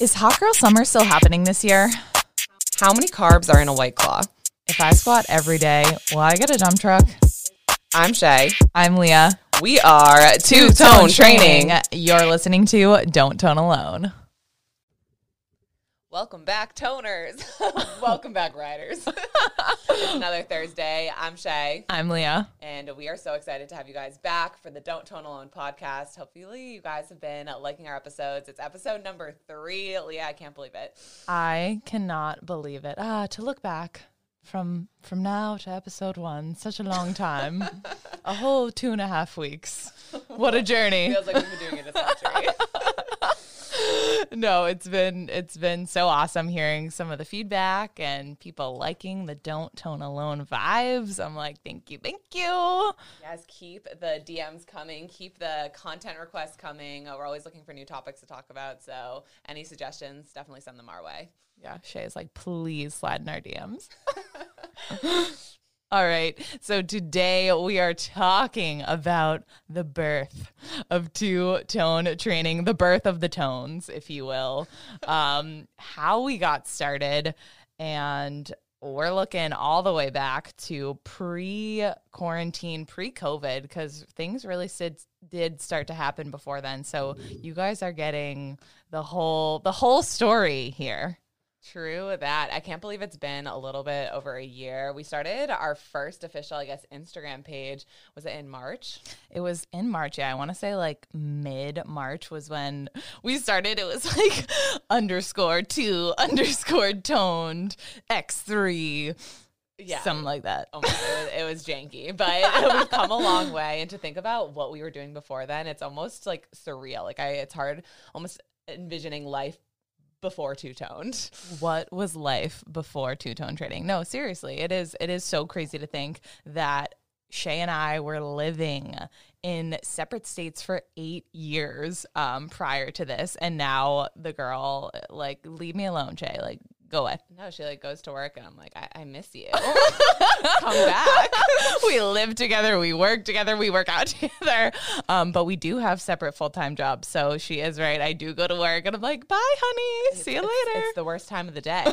Is Hot Girl Summer still happening this year? How many carbs are in a white claw? If I squat every day, will I get a dump truck? I'm Shay. I'm Leah. We are Two Tone Training. You're listening to Don't Tone Alone. Welcome back, toners. Welcome back, riders. it's another Thursday. I'm Shay, I'm Leah. and we are so excited to have you guys back for the Don't Tone Alone podcast. Hopefully, you guys have been liking our episodes. It's episode number three. Leah, I can't believe it. I cannot believe it. Ah, to look back from from now to episode one, such a long time. a whole two and a half weeks. What a journey. Feels like we've been doing it a century. No, it's been it's been so awesome hearing some of the feedback and people liking the don't tone alone vibes. I'm like, thank you, thank you. yes, keep the DMs coming. Keep the content requests coming. Uh, We're always looking for new topics to talk about. So, any suggestions, definitely send them our way. Yeah, Shay is like, please slide in our DMs. All right. So today we are talking about the birth of two tone training, the birth of the tones, if you will, um, how we got started. And we're looking all the way back to pre quarantine, pre COVID, because things really did, did start to happen before then. So you guys are getting the whole the whole story here. True that. I can't believe it's been a little bit over a year. We started our first official, I guess, Instagram page. Was it in March? It was in March. Yeah, I want to say like mid March was when we started. It was like underscore two underscore toned X three, Yeah. something like that. Oh my God, it, was, it was janky, but we've come a long way. And to think about what we were doing before then, it's almost like surreal. Like I, it's hard almost envisioning life before two toned. What was life before two tone training? No, seriously, it is. It is so crazy to think that Shay and I were living in separate states for eight years um, prior to this, and now the girl like leave me alone, Shay. Like go away. No, she like goes to work, and I'm like, I, I miss you. come back. we live together, we work together, we work out together. Um, but we do have separate full time jobs. So she is right. I do go to work and I'm like, bye, honey. See you It's- later. It's the worst time of the day.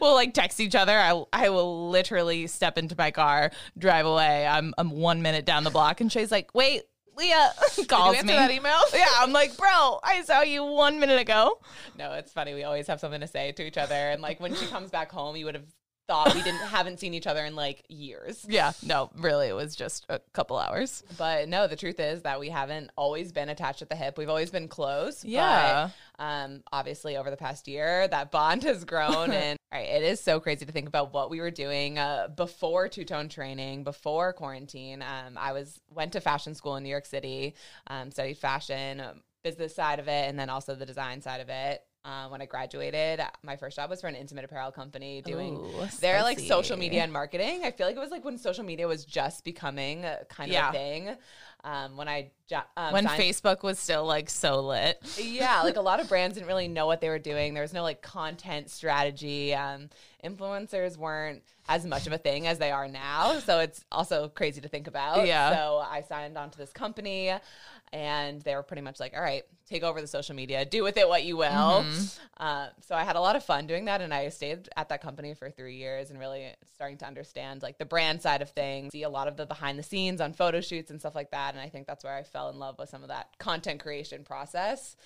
we'll like text each other. I, I will literally step into my car, drive away. I'm, I'm one minute down the block and she's like, wait, Leah calls me. that email? Yeah, I'm like, bro, I saw you one minute ago. No, it's funny. We always have something to say to each other. And like when she comes back home, you would have thought we didn't haven't seen each other in like years. Yeah, no, really, it was just a couple hours. But no, the truth is that we haven't always been attached at the hip. We've always been close. Yeah. But, um, obviously over the past year, that bond has grown and right, it is so crazy to think about what we were doing uh, before two tone training, before quarantine. Um, I was went to fashion school in New York City, um, studied fashion, um, business side of it, and then also the design side of it. Uh, when I graduated, my first job was for an intimate apparel company doing Ooh, their like social media and marketing. I feel like it was like when social media was just becoming a kind of Yeah. a thing. Um, when I jo- um, When signed- Facebook was still like so lit. yeah, like a lot of brands didn't really know what they were doing. There was no like content strategy. Um, influencers weren't as much of a thing as they are now. So it's also crazy to think about. Yeah. So I signed on to this company and they were pretty much like, all right, take over the social media, do with it what you will. Mm-hmm. Uh, so I had a lot of fun doing that. And I stayed at that company for three years and really starting to understand like the brand side of things, see a lot of the behind the scenes on photo shoots and stuff like that. And I think that's where I fell in love with some of that content creation process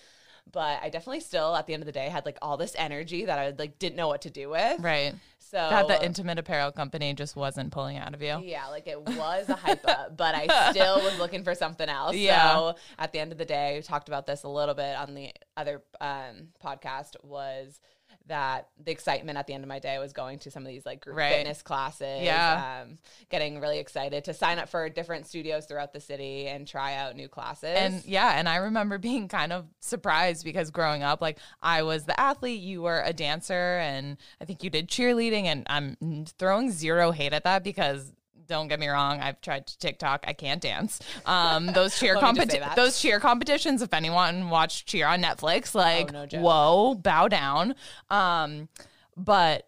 but I definitely still at the end of the day had like all this energy that I like didn't know what to do with. Right. So That the intimate apparel company just wasn't pulling out of you. yeah, like it was a hype up, but I still was looking for something else. Yeah. So at the end of the day, we talked about this a little bit on the other um, podcast was that the excitement at the end of my day was going to some of these like group Right. fitness classes. Yeah. Um, getting really excited to sign up for different studios throughout the city and try out new classes. And yeah, and I remember being kind of surprised because growing up, like I was the athlete, you were a dancer, and I think you did cheerleading. And I'm throwing zero hate at that because don't get me wrong, I've tried to TikTok. I can't dance. Um, those cheer Let me just say competi- those cheer competitions. If anyone watched cheer on Netflix, like Oh, no whoa, bow down. Um, but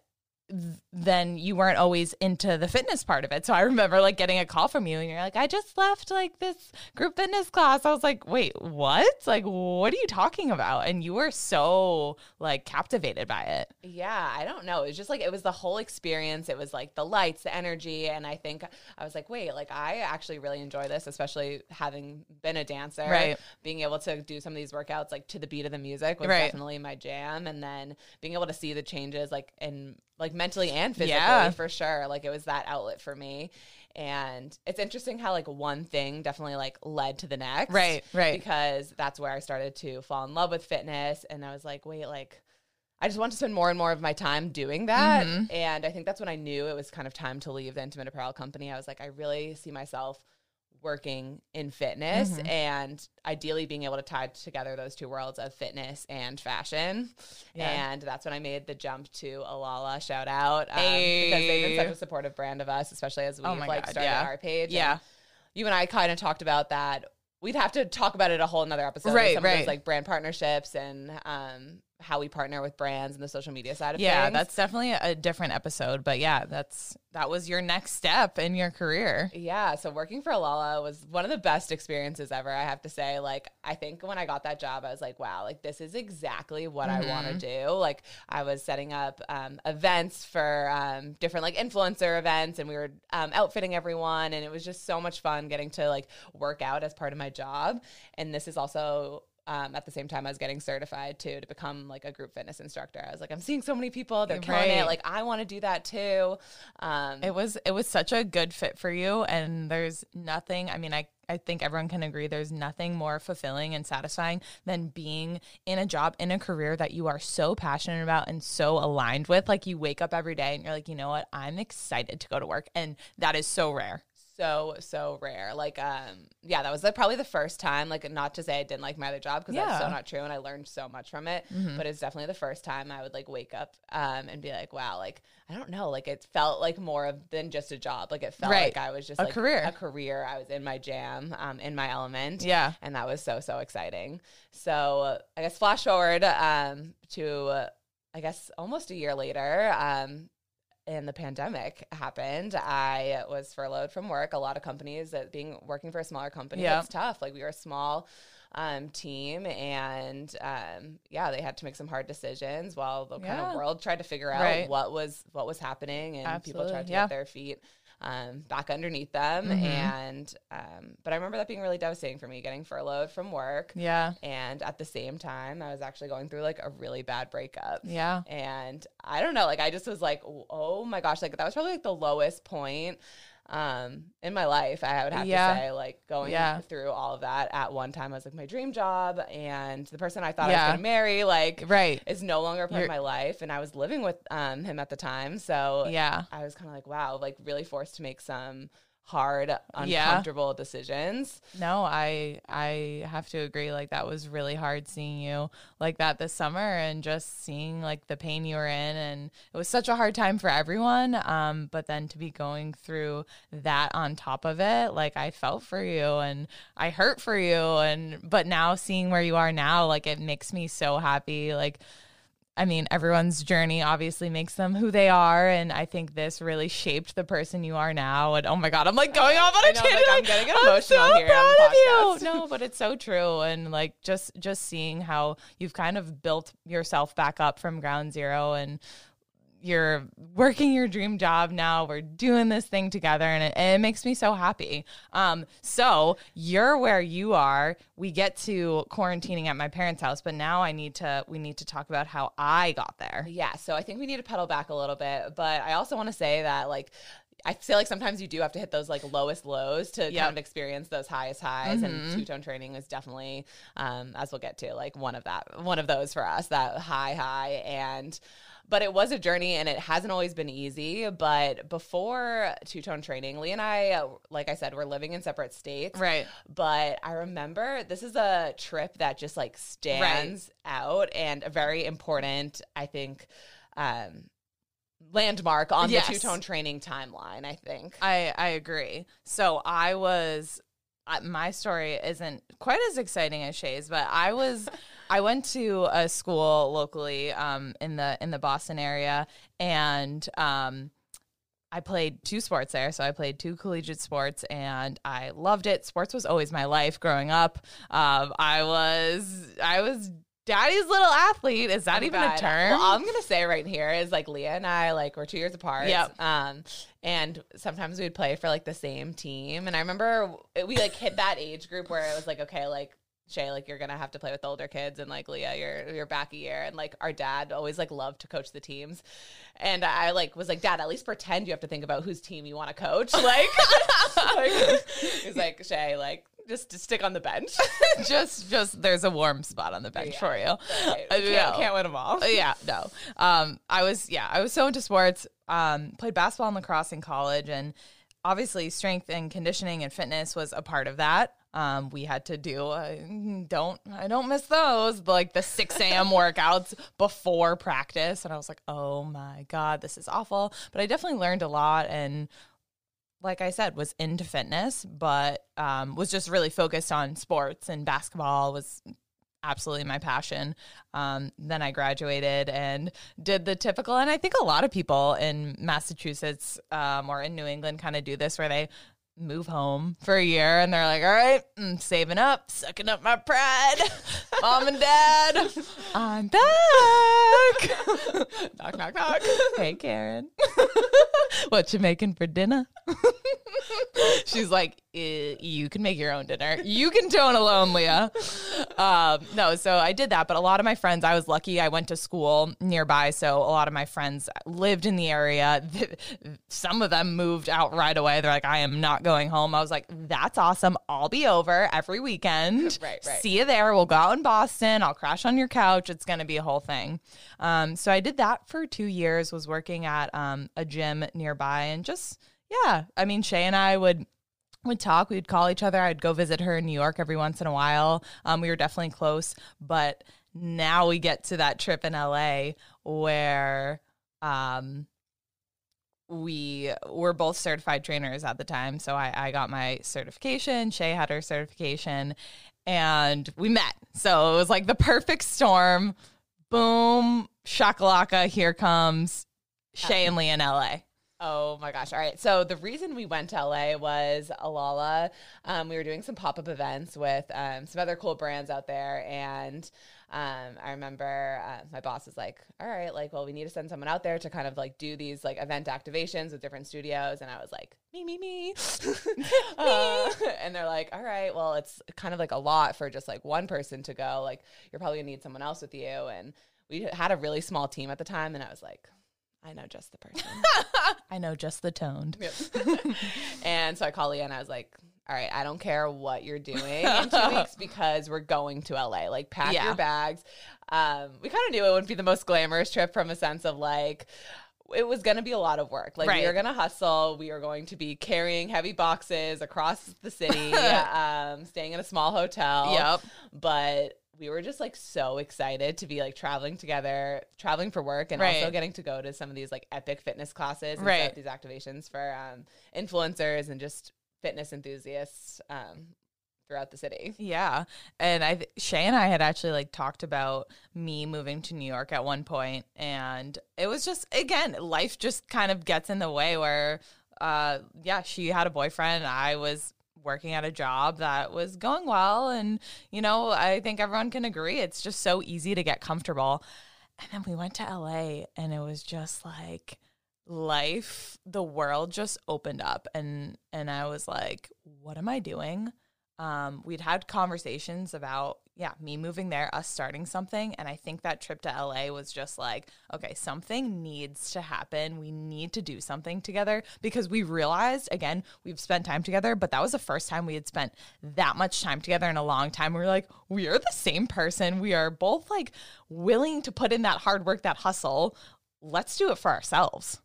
then you weren't always into the fitness part of it. So I remember like getting a call from you and you're like, I just left like this group fitness class. I was like, wait, what? Like, what are you talking about? And you were so like captivated by it. Yeah, I don't know. It was just like, it was the whole experience. It was like the lights, the energy. And I think I was like, wait, like I actually really enjoy this, especially having been a dancer. Right. Being able to do some of these workouts like to the beat of the music was Right. definitely my jam. And then being able to see the changes like in like mentally and physically Yeah. for sure. Like it was that outlet for me. And it's interesting how like one thing definitely like led to the next. Right, right. Because that's where I started to fall in love with fitness. And I was like, wait, like I just want to spend more and more of my time doing that. Mm-hmm. And I think that's when I knew it was kind of time to leave the intimate apparel company. I was like, I really see myself working in fitness Mm-hmm. and ideally being able to tie together those two worlds of fitness and fashion. Yeah. And that's when I made the jump to Alala. Shout out um, because they've been such a supportive brand of us, especially as we've Oh like God, started yeah. our page. Yeah. And you and I kind of talked about that. We'd have to talk about it a whole another episode. Right, some of right. those like brand partnerships and um, how we partner with brands and the social media side of Yeah, things. Yeah, that's definitely a different episode. But yeah, that's that was your next step in your career. Yeah, so working for Alala was one of the best experiences ever, I have to say. Like, I think when I got that job, I was like, wow, like, this is exactly what I want to do. Like, I was setting up um, events for um, different, like, influencer events, and we were um, outfitting everyone, and it was just so much fun getting to, like, work out as part of my job. And this is also um, at the same time I was getting certified too to become like a group fitness instructor. I was like, I'm seeing so many people, they're killing Right. it. Like, I want to do that too. Um, It was it was such a good fit for you and there's nothing I mean I I think everyone can agree there's nothing more fulfilling and satisfying than being in a job in a career that you are so passionate about and so aligned with like you wake up every day and you're like you know what I'm excited to go to work and that is so rare. So so rare like um yeah that was like probably the first time like not to say i didn't like my other job because that's so not true and i learned so much from it but it's definitely the first time i would like wake up um and be like wow like i don't know like it felt like more of than just a job like it felt Right. like i was just A like career. a career i was in my jam um in my element Yeah. and that was so so exciting so uh, i guess flash forward um to uh, i guess almost a year later um and the pandemic happened, I was furloughed from work. A lot of companies that being working for a smaller company, Yeah. it's tough. Like we were a small um, team, and um, yeah, they had to make some hard decisions while the kind of world tried to figure out Right. what was what was happening, and people tried to yeah. get their feet um, back underneath them. Mhm. And um, but I remember that being really devastating for me, getting furloughed from work. Yeah. And at the same time, I was actually going through like a really bad breakup. Yeah. And I don't know, like I just was like, oh my gosh, like that was probably like the lowest point um in my life i would have Yeah. to say like going Yeah. through all of that at one time I was like my dream job and the person i thought i was gonna marry like Right. is no longer a part You're- of my life and i was living with um him at the time so Yeah. i was kind of like wow like really forced to make some hard uncomfortable decisions No, I I have to agree. Like that was really hard seeing you like that this summer and just seeing like the pain you were in and it was such a hard time for everyone. Um, but then to be going through that on top of it, like I felt for you and I hurt for you and but now seeing where you are now, like it makes me so happy. Like I mean, everyone's journey obviously makes them who they are, and I think this really shaped the person you are now. And oh my god, I'm like going off on a know, like, tangent. I'm getting I'm emotional so here proud of you. No, but it's so true, and like just just seeing how you've kind of built yourself back up from ground zero, and you're working your dream job now. We're doing this thing together, and it, it makes me so happy. Um, so you're where you are. We get to quarantining at my parents' house, but now I need to. We need to talk about how I got there. Yeah, so I think we need to pedal back a little bit, but I also want to say that like I feel like sometimes you do have to hit those like lowest lows to Yep. Mm-hmm. kind of experience those highest highs. And two tone training is definitely, um, as we'll get to, like one of that, one of those for us, that high high. And but it was a journey, and it hasn't always been easy. But before two tone training, Lee and I, like I said, we're living in separate states, Right. but I remember this is a trip that just like stands out and a very important, I think, um, landmark on Yes. the two tone training timeline. I think. I I agree. So I was uh, my story isn't quite as exciting as Shay's, but I was I went to a school locally um, in the in the Boston area, and um, I played two sports there. So I played two collegiate sports, and I loved it. Sports was always my life growing up. Um, I was I was daddy's little athlete. Is that Oh, even God. a term? Well, all I'm gonna say right here is like Leah and I, like we're two years apart. Yep. Um, and sometimes we'd play for like the same team. And I remember we like hit that age group where it was like, okay, like Shay, like you're gonna have to play with the older kids, and like Leah, you're you're back a year. And like our dad always like loved to coach the teams, and I like was like, Dad, at least pretend you have to think about whose team you want to coach. Like, like he's like Shay, like just to stick on the bench. just just there's a warm spot on the bench Yeah. for you. Right. Uh, Can't, can't win them all. Uh, yeah, no. Um, I was yeah, I was so into sports. Um, played basketball and lacrosse in college, and obviously strength and conditioning and fitness was a part of that. Um, we had to do uh, don't I don't miss those like the six a.m. workouts before practice, and I was like, oh my god, this is awful. But I definitely learned a lot and like I said, was into fitness, but um, was just really focused on sports and basketball was absolutely my passion. Um, then I graduated and did the typical, and I think a lot of people in Massachusetts um, or in New England kind of do this where they move home for a year and they're like, all right, I'm saving up, sucking up my pride. Mom and dad, I'm back. knock, knock, knock. Hey, Karen. what you making for dinner? She's like, "Eh, you can make your own dinner. You can tone alone, Leah. Um, no, so I did that. But a lot of my friends, I was lucky. I went to school nearby, so a lot of my friends lived in the area. Some of them moved out right away. They're like, I am not going home. I was like, that's awesome. I'll be over every weekend. Right, right. See you there. We'll go out in Boston. I'll crash on your couch. It's going to be a whole thing. Um, so I did that for two years. Was working at um, a gym nearby, and just yeah. I mean, Shay and I would would talk. We'd call each other. I'd go visit her in New York every once in a while. Um, we were definitely close, but now we get to that trip in LA where um, we were both certified trainers at the time. So I, I got my certification. Shay had her certification, and we met. So it was like the perfect storm. Boom, shakalaka, here comes Shay and Lee in LA. Oh my gosh. All right. So the reason we went to LA was Alala. Um, we were doing some pop up events with um, some other cool brands out there. And um, I remember uh, my boss was like, all right, like, well, we need to send someone out there to kind of like do these like event activations with different studios. And I was like, me, me, me. Uh, and they're like, all right, well, it's kind of like a lot for just like one person to go. Like, you're probably gonna need someone else with you. And we had a really small team at the time. And I was like, I know just the person. I know just the toned. and so I called Leah and I was like, all right, I don't care what you're doing in two weeks because we're going to LA. Like, pack Yeah. your bags. Um, we kind of knew it wouldn't be the most glamorous trip from a sense of like, it was going to be a lot of work. Like, we are going to hustle. We are going to be carrying heavy boxes across the city, um, staying in a small hotel. Yep. But we were just like so excited to be like traveling together, traveling for work, and Right. also getting to go to some of these like epic fitness classes and Right. these activations for um, influencers and just fitness enthusiasts um, throughout the city. Yeah. And I Shay and I had actually like talked about me moving to New York at one point and it was just again, life just kind of gets in the way where uh yeah, she had a boyfriend, I was working at a job that was going well and you know, I think everyone can agree it's just so easy to get comfortable. And then we went to LA and it was just like life, the world just opened up and and I was like, what am I doing? um, we'd had conversations about yeah me moving there us starting something and i think that trip to la was just like okay something needs to happen. We need to do something together because we realized again we've spent time together but that was the first time we had spent that much time together in a long time. We were like we are the same person. We are both like willing to put in that hard work that hustle. Let's do it for ourselves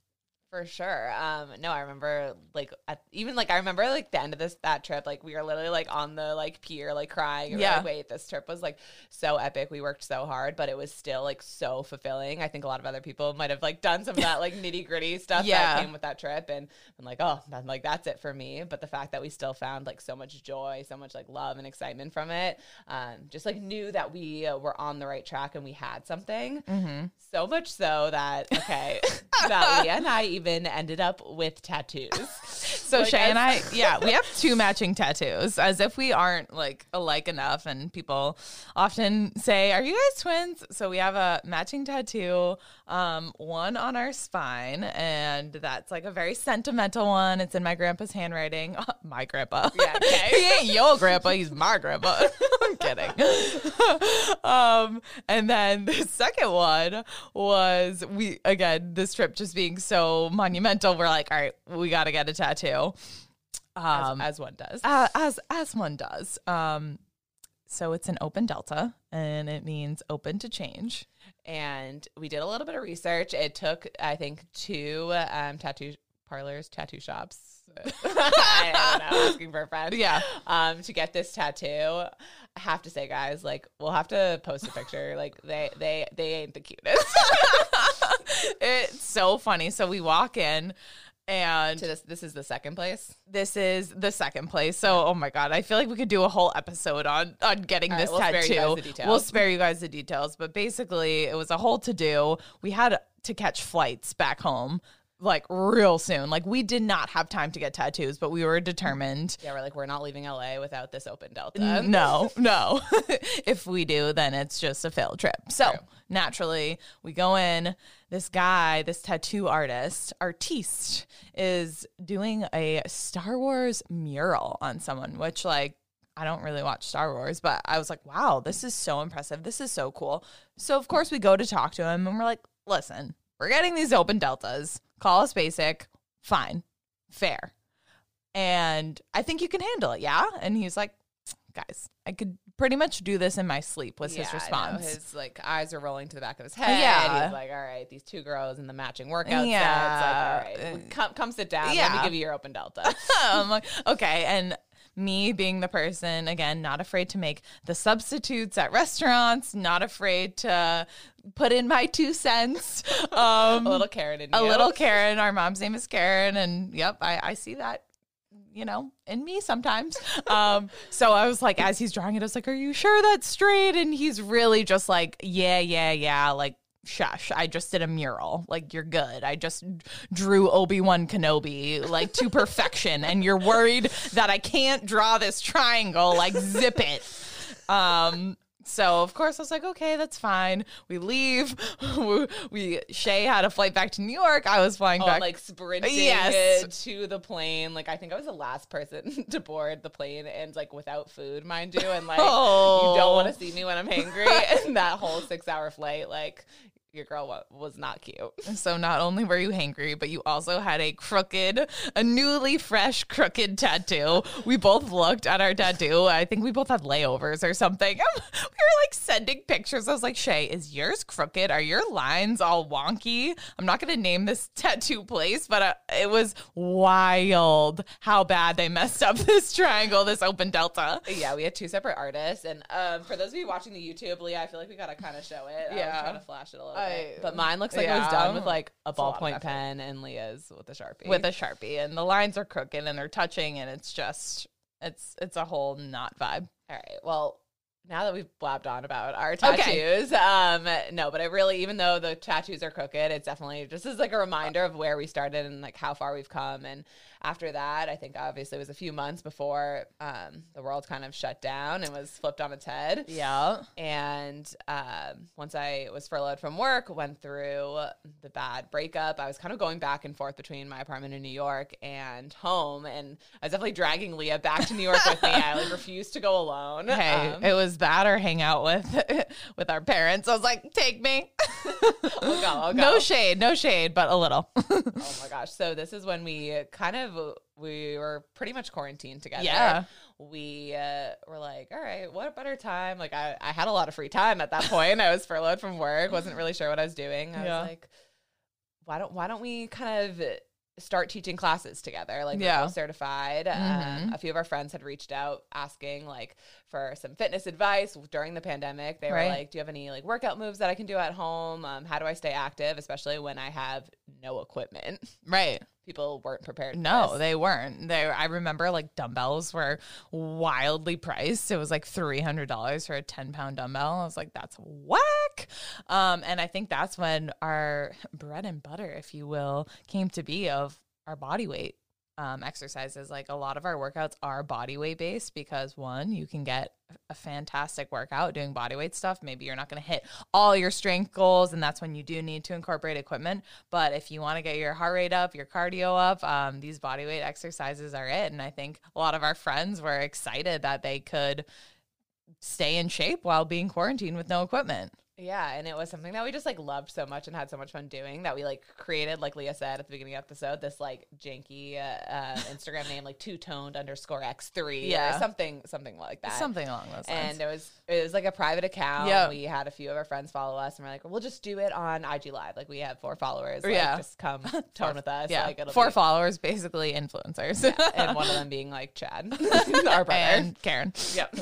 For sure. Um, no, I remember like at, even like I remember like the end of this that trip, like we were literally like on the like pier, like crying. We Yeah. like, Wait, this trip was like so epic. We worked so hard, but it was still like so fulfilling. I think a lot of other people might have like done some of that like nitty gritty stuff Yeah. that came with that trip, and I'm like, oh, I'm like that's it for me. But the fact that we still found like so much joy, so much like love and excitement from it, um, just like knew that we uh, were on the right track and we had something. Mm-hmm. So much so that okay, that Leah and I even ended up with tattoos. So Like, Shay and I, yeah, we have two matching tattoos, as if we aren't like alike enough. And people often say, "Are you guys twins?" So we have a matching tattoo, um, one on our spine, and that's like a very sentimental one. It's in my grandpa's handwriting. my grandpa, Yeah, okay. he ain't your grandpa. He's my grandpa. Kidding. um, and then the second one was we again this trip just being so monumental. We're like, all right, we got to get a tattoo. as, Um, as one does. uh, as as one does. Um, so it's an open delta, and it means open to change. and we did a little bit of research. It took, I think, two um, tattoo parlors, tattoo shops. I don't know, asking for a friend. Yeah. Um, to get this tattoo, I have to say, guys, like we'll have to post a picture. Like they, they, they ain't the cutest. it's so funny. So we walk in, and to this, this is the second place. this is the second place. So, oh my god, I feel like we could do a whole episode on on getting All right, this we'll spare tattoo. the. We'll spare you guys the details, but basically, it was a whole to do. We had to catch flights back home like real soon. Like we did not have time to get tattoos, but we were determined. Yeah, we're like we're not leaving LA without this open delta. No, no. if we do, then it's just a failed trip. So True. naturally, we go in. This guy, this tattoo artist, artiste, is doing a Star Wars mural on someone, which like I don't really watch Star Wars, but I was like, wow, this is so impressive. This is so cool. So of course we go to talk to him and we're like, listen, we're getting these open deltas. Call us basic. Fine. Fair. And I think you can handle it, yeah? And he's like, guys, I could pretty much do this in my sleep was his Yeah, know. response. His like eyes are rolling to the back of his head. Yeah. And he's like, all right, these two girls in the matching workout Yeah. sets. Like, all right, come, come sit down. Let Yeah. me give you your open delta. I'm like, okay. And me being the person, again, not afraid to make the substitutes at restaurants, not afraid to put in my two cents. Um, a little Karen in a you. little Karen. Our mom's name is Karen. And yep, I, I see that. You know, in me sometimes. Um, so I was like, as he's drawing it, I was like, Are you sure that's straight? And he's really just like, Yeah, yeah, yeah. Like, shush. I just did a mural. Like, you're good. I just drew Obi Wan Kenobi like to perfection. and you're worried that I can't draw this triangle. Like, zip it. Um, so of course I was like, okay, that's fine. We leave. we, we Shay had a flight back to New York. I was flying Oh, back. like sprinting Yes. to the plane. Like I think I was the last person to board the plane, and like without food, mind you, and like Oh. you don't want to see me when I'm hangry. and that whole six hour flight, like your girl was not cute. so not only were you hangry, but you also had a crooked, a newly fresh crooked tattoo. We both looked at our tattoo. I think we both had layovers or something. we were like sending pictures. I was like, Shay, is yours crooked? Are your lines all wonky? I'm not going to name this tattoo place, but uh, it was wild how bad they messed up this triangle, this open delta. Yeah, we had two separate artists, and um, for those of you watching the YouTube, Leah, I feel like we gotta kind of show it. Yeah. was trying to flash it a little bit, but mine looks like it was yeah. done with like a It's a lot of ballpoint effort. pen, and Leah's with a sharpie. with a sharpie and the lines are crooked and they're touching and it's just it's it's a whole not vibe All right. Well, now that we've blabbed on about our tattoos, um, no, but it really, even though the tattoos are crooked, it's definitely just as like a reminder of where we started and like how far we've come. And after that, I think obviously it was a few months before um, the world kind of shut down and was flipped on its head. yeah And um, once I was furloughed from work, went through the bad breakup. I was kind of going back and forth between my apartment in New York and home, and I was definitely dragging Leah back to New York with me. I like refused to go alone. hey Um, it was that or hang out with with our parents i was like take me I'll go, I'll no shade no shade but a little oh my gosh! So this is when we kind of we were pretty much quarantined together. Yeah. We uh, were like, all right, what a better time? Like I, I had a lot of free time at that point. I was furloughed from work, wasn't really sure what I was doing. I Yeah. was like, why don't why don't we kind of start teaching classes together. Like Yeah. certified. Um, a few of our friends had reached out asking like for some fitness advice during the pandemic. They Right. were like, "Do you have any like workout moves that I can do at home? Um, how do I stay active, especially when I have no equipment?" Right. People weren't prepared. No, they weren't. They I remember like dumbbells were wildly priced. It was like three hundred dollars for a ten pound dumbbell. I was like, that's whack. Um, and I think that's when our bread and butter, if you will, came to be of our body weight um, exercises. Like a lot of our workouts are body weight based because one, you can get a fantastic workout doing body weight stuff. Maybe you're not going to hit all your strength goals, and that's when you do need to incorporate equipment. But if you want to get your heart rate up, your cardio up, um, these body weight exercises are it. And I think a lot of our friends were excited that they could stay in shape while being quarantined with no equipment. Yeah, and it was something that we just like loved so much and had so much fun doing that we like created, like Leah said at the beginning of the episode, this like janky uh, uh, Instagram name, like two toned underscore x three, Yeah. or something, something like that. Something along those lines. and it was it was like a private account. Yeah. We had a few of our friends follow us, and we're like, we'll just do it on IG Live. Like we have four followers. Like, Yeah. just come tone with us. yeah, like, it'll four be- followers, basically influencers. and one of them being like Chad, our brother. and Karen. Yep.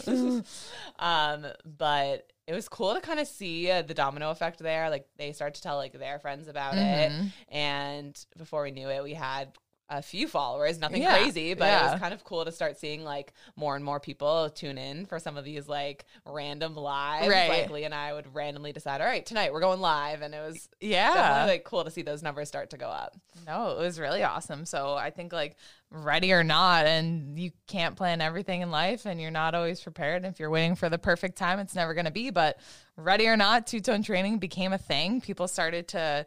um, but it was cool to kind of see uh, the domino effect there. Like they start to tell like their friends about Mm-hmm. it, and before we knew it, we had a few followers. Nothing Yeah, crazy, but it was kind of cool to start seeing like more and more people tune in for some of these like random lives. Right. Like Lee and I would randomly decide, all right, tonight we're going live, and it was Yeah. definitely like cool to see those numbers start to go up. No, it was really awesome. So I think like ready or not, and you can't plan everything in life, and you're not always prepared. If you're waiting for the perfect time, it's never going to be. But ready or not, two tone training became a thing. People started to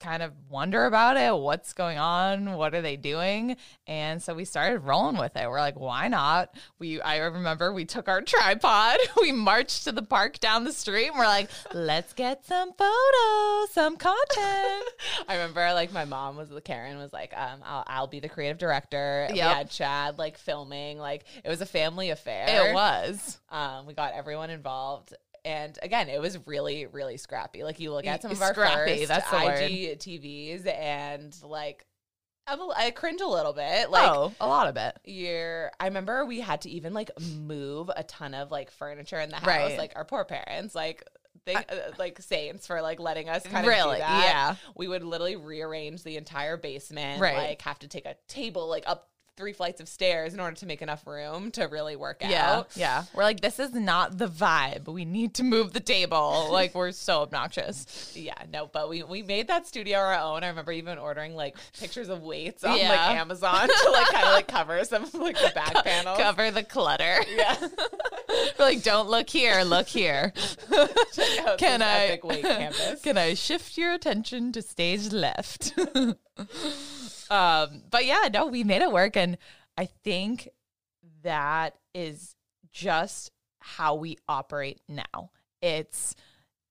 kind of wonder about it. What's going on? What are they doing? And so we started rolling with it. We're like, why not? We I remember we took our tripod, we marched to the park down the street, and we're like, let's get some photos, some content. I remember like my mom was the Karen was like, um, I'll, I'll be the creative director. We Yep. had Chad like filming. Like it was a family affair. It was. Um, we got everyone involved. And again, it was really, really scrappy. Like you look at some of our scrappy, first that's the word. IG TVs, and like I'm a, I cringe a little bit. Like oh, a lot of it. you're I remember we had to even like move a ton of like furniture in the house. Right. Like our poor parents, like they uh, like saints for like letting us kind of Really? do that. Yeah. We would literally rearrange the entire basement. Right. Like have to take a table like up three flights of stairs in order to make enough room to really work Yeah, out. yeah. We're like, this is not the vibe. We need to move the table. like, we're so obnoxious. Yeah, no, but we we made that studio our own. I remember even ordering like pictures of weights on like Amazon to like kind of like cover some of like the back panel, Cover the clutter. Yeah. We're like, don't look here, look here. Can I epic weight campus. Can I shift your attention to stage left? Um, but yeah, no, we made it work, and I think that is just how we operate now. It's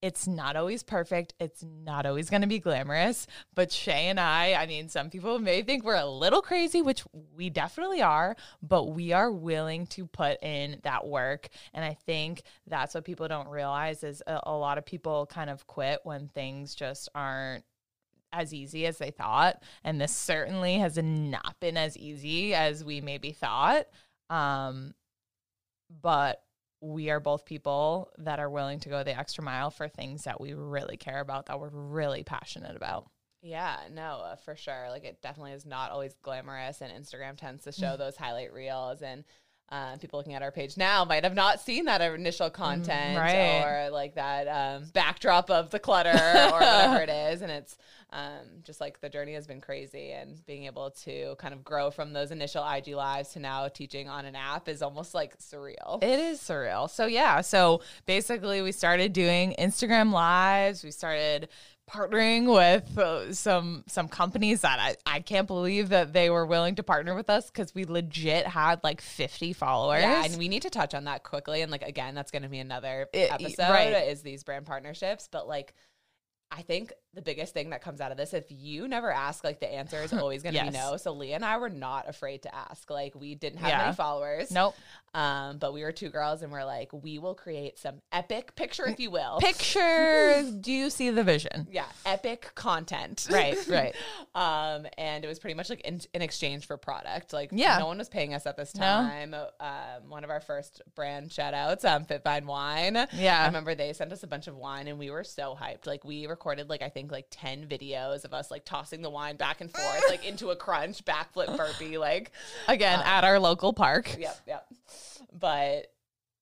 it's not always perfect. It's not always going to be glamorous. But Shay and I, I mean, some people may think we're a little crazy, which we definitely are, but we are willing to put in that work. And I think that's what people don't realize is a, a lot of people kind of quit when things just aren't as easy as they thought. And this certainly has not been as easy as we maybe thought. Um, but we are both people that are willing to go the extra mile for things that we really care about, that we're really passionate about. Yeah, no, uh, for sure. Like it definitely is not always glamorous, and Instagram tends to show those highlight reels. And uh, people looking at our page now might have not seen that initial content right. or like that um, backdrop of the clutter or whatever it is. And it's um, just like the journey has been crazy, and being able to kind of grow from those initial IG lives to now teaching on an app is almost like surreal. It is surreal. So yeah, so basically we started doing Instagram lives. We started partnering with uh, some some companies that I, I can't believe that they were willing to partner with us because we legit had like 50 followers. Yeah, and we need to touch on that quickly. And like again, that's going to be another It- episode right. is these brand partnerships. But like, I think the biggest thing that comes out of this, if you never ask, like the answer is always going to Yes. be no. So Leah and I were not afraid to ask. Like we didn't have Yeah. many followers. Nope. Um, but we were two girls and we're like, we will create some epic picture, if you will. Pictures. Do you see the vision? yeah, epic content. Right, right. um, and it was pretty much like in, in exchange for product. Like, Yeah. no one was paying us at this No. time. Um, one of our first brand shout outs, um, FitVine Wine. Yeah. I remember they sent us a bunch of wine and we were so hyped. Like, we recorded, like, I think like 10 videos of us like tossing the wine back and forth, like into a crunch, backflip burpee. Like, Again, at our local park. yep, yep. But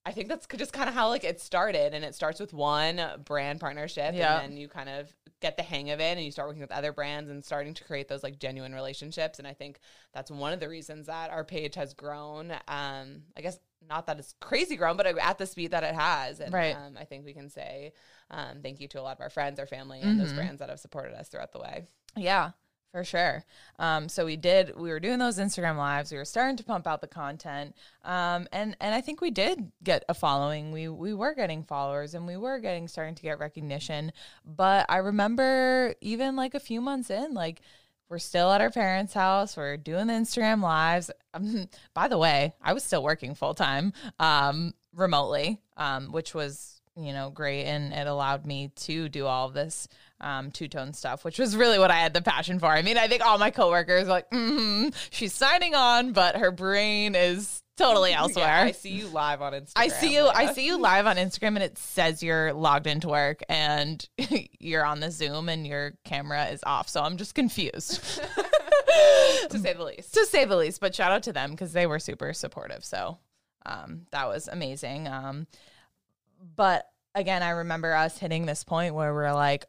I think that's just kind of how like it started, and it starts with one brand partnership, Yeah. and then you kind of get the hang of it, and you start working with other brands and starting to create those like genuine relationships. And I think that's one of the reasons that our page has grown. Um, I guess not that it's crazy grown, but at the speed that it has, and Right. um, I think we can say um, thank you to a lot of our friends, our family, and those Mhm. brands that have supported us throughout the way. Yeah, for sure. Um, so we did. We were doing those Instagram lives. We were starting to pump out the content, um, and and I think we did get a following. We we were getting followers, and we were getting starting to get recognition. But I remember even like a few months in, like. We're still at our parents' house. We're doing the Instagram lives. Um, by the way, I was still working full time um, remotely, um, which was you know great, and it allowed me to do all this um, two tone stuff, which was really what I had the passion for. I mean, I think all my coworkers like, mm she's signing on, but her brain is totally elsewhere. Yeah, I see you live on Instagram. I see you. I see you live on Instagram, and it says you're logged into work, and you're on the Zoom, and your camera is off. So I'm just confused, to say the least. to say the least. But shout out to them because they were super supportive. So um, that was amazing. Um, but again, I remember us hitting this point where we're like,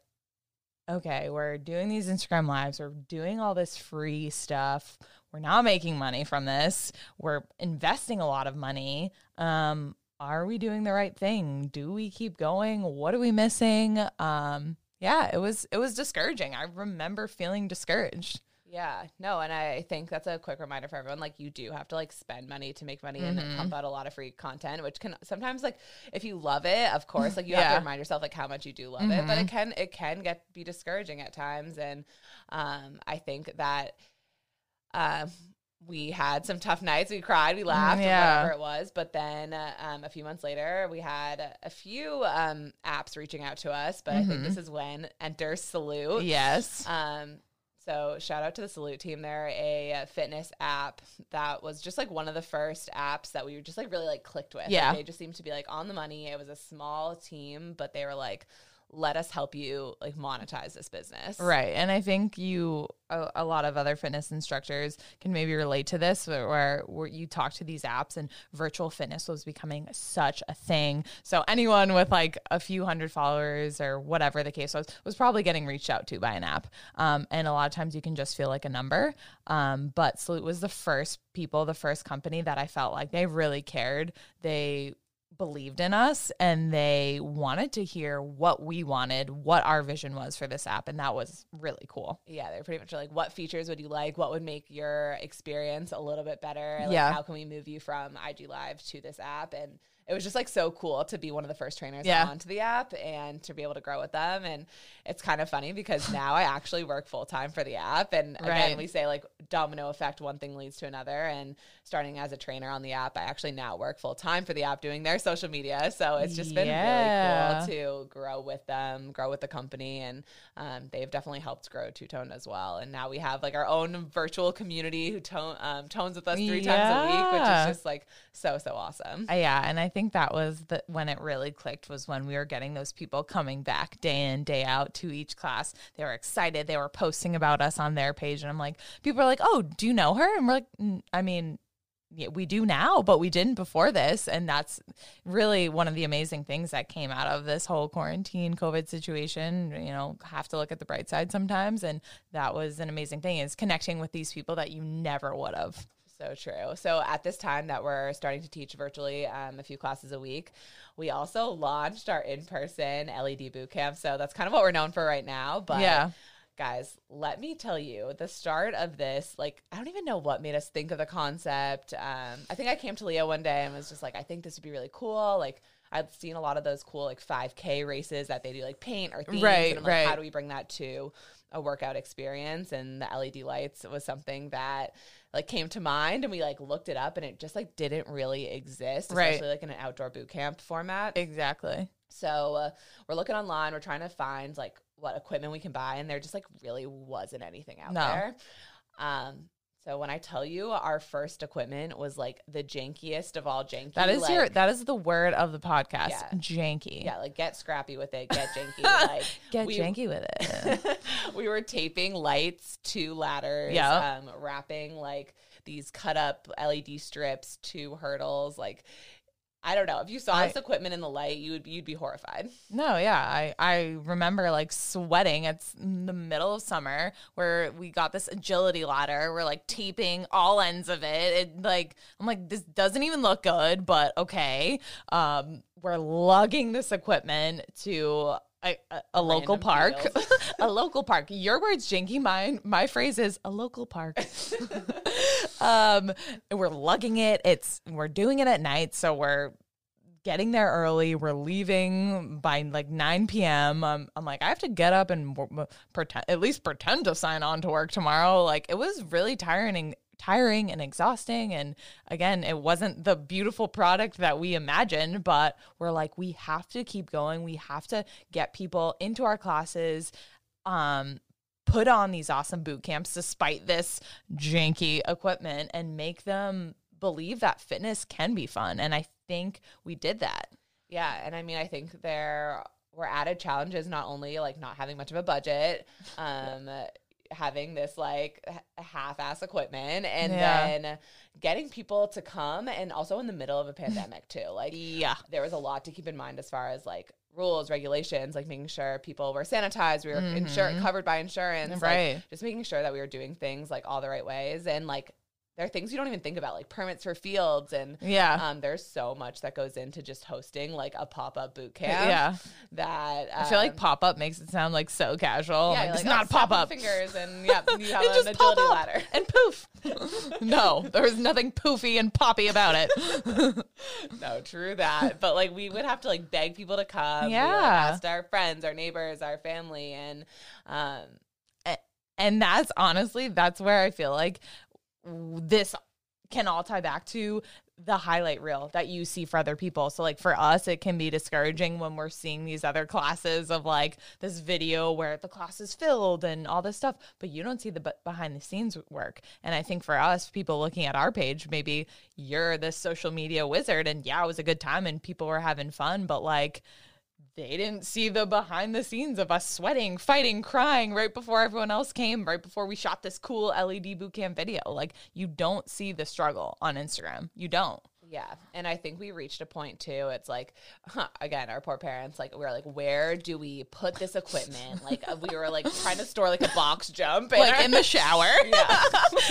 okay, we're doing these Instagram lives, we're doing all this free stuff. We're not making money from this. We're investing a lot of money. Um, are we doing the right thing? Do we keep going? What are we missing? Um, yeah, it was it was discouraging. I remember feeling discouraged. Yeah, no, and I think that's a quick reminder for everyone. Like, you do have to like spend money to make money Mm-hmm. and pump out a lot of free content, which can sometimes like if you love it, of course, like you have to remind yourself like how much you do love it. But it can it can get be discouraging at times, and um, I think that um. We had some tough nights. We cried, we laughed, yeah. whatever it was. But then uh, um, a few months later, we had a, few um, apps reaching out to us. But I think this is when enter Salute. Yes. Um, so shout out to the Salute team. They're a uh, fitness app that was just like one of the first apps that we were just like really like clicked with. Like, Yeah. they just seemed to be like on the money. It was a small team, but they were like, let us help you like monetize this business. Right. And I think you, a, a lot of other fitness instructors can maybe relate to this where, where, you talk to these apps and virtual fitness was becoming such a thing. So anyone with like a few hundred followers or whatever the case was, was probably getting reached out to by an app. Um, and a lot of times you can just feel like a number. Um, but Salute was the first people, the first company that I felt like they really cared. They, believed in us and they wanted to hear what we wanted, what our vision was for this app. And that was really cool. Yeah, they're pretty much like, what features would you like? What would make your experience a little bit better? Like, Yeah. How can we move you from IG Live to this app? And it was just like so cool to be one of the first trainers Yeah. onto the app and to be able to grow with them. And it's kind of funny because now I actually work full time for the app. And again, Right. we say like domino effect, one thing leads to another. And starting as a trainer on the app, I actually now work full time for the app doing their social media. So it's just been Yeah. really cool to grow with them, grow with the company. And um, they've definitely helped grow Two Tone as well. And now we have like our own virtual community who tone, um, tones with us three times a week, which is just like so, so awesome. Uh, yeah, and I think that was the when it really clicked was when we were getting those people coming back day in day out to each class. They were excited. They were posting about us on their page, and I'm like, people are like, "Oh, do you know her?" And we're like, "N- "I mean." Yeah, we do now, but we didn't before this. And that's really one of the amazing things that came out of this whole quarantine COVID situation. You know, have to look at the bright side sometimes. And that was an amazing thing is connecting with these people that you never would have. So true. So at this time that we're starting to teach virtually um, a few classes a week, we also launched our in-person LED boot camp. So that's kind of what we're known for right now. But Yeah. guys, let me tell you, the start of this, like, I don't even know what made us think of the concept. Um, I think I came to Leah one day and was just like, I think this would be really cool. Like, I've seen a lot of those cool like 5K races that they do like paint or themes. Right, and I'm like, right. how do we bring that to a workout experience? And the LED lights was something that like came to mind and we like looked it up and it just like didn't really exist, Right. especially like in an outdoor boot camp format. Exactly. So uh, we're looking online. We're trying to find like what equipment we can buy, and there just like really wasn't anything out No. there. Um, so when I tell you our first equipment was like the jankiest of all janky, That is like, your that is the word of the podcast. Yeah. Janky. yeah, like get scrappy with it, get janky, like Get we- janky with it. we were taping lights to ladders, Yeah. um, wrapping like these cut up LED strips to hurdles, like. I don't know. If you saw I- this equipment in the light, you would you'd be horrified. No, yeah. I, I remember like sweating. It's in the middle of summer where we got this agility ladder. We're like taping all ends of it. It like I'm like, this doesn't even look good, but okay. Um, we're lugging this equipment to a, a, a local park. a local park. Your words jinky, mine my phrase is a local park. um we're lugging it. It's we're doing it at night, so we're getting there early. We're leaving by like 9 p.m. Um, I'm like, I have to get up and w- w- pretend, at least pretend to sign on to work tomorrow. Like, it was really tiring, tiring and exhausting. And again, it wasn't the beautiful product that we imagined, but we're like, we have to keep going. We have to get people into our classes. Um, put on these awesome boot camps despite this janky equipment and make them believe that fitness can be fun. And I think we did that. Yeah, and I mean, I think there were added challenges, not only like not having much of a budget, um, having this like half-ass equipment, and Yeah. then getting people to come, and also in the middle of a pandemic too. Like, Yeah. there was a lot to keep in mind as far as like rules, regulations, like making sure people were sanitized, we were insured, mm-hmm. covered by insurance, like, Right. just making sure that we were doing things like all the right ways, and like. There are things you don't even think about, like permits for fields, and Yeah. um, there's so much that goes into just hosting like a pop up boot camp. yeah. that I feel like um, pop up makes it sound like so casual. yeah, like, it's like, not oh, pop up. fingers, and yeah, you have an agility ladder. and poof. no, there was nothing poofy and poppy about it. no, true that. But like we would have to like beg people to come. We, like, Yeah. asked our friends, our neighbors, our family, and um, and that's honestly that's where i feel like this can all tie back to the highlight reel that you see for other people. So like for us it can be discouraging when we're seeing these other classes of like this video where the class is filled and all this stuff but you don't see the be- behind the scenes work. And i think for us people looking at our page maybe you're this social media wizard and yeah it was a good time and people were having fun but like they didn't see the behind the scenes of us sweating, fighting, crying right before everyone else came, right before we shot this cool LED bootcamp video. Like you don't see the struggle on Instagram. You don't. yeah. And I think we reached a point too. It's like again, our poor parents. Like we are like, where do we put this equipment? Like uh, we were like trying to store like a box jump, and Like our- in the shower. Yeah.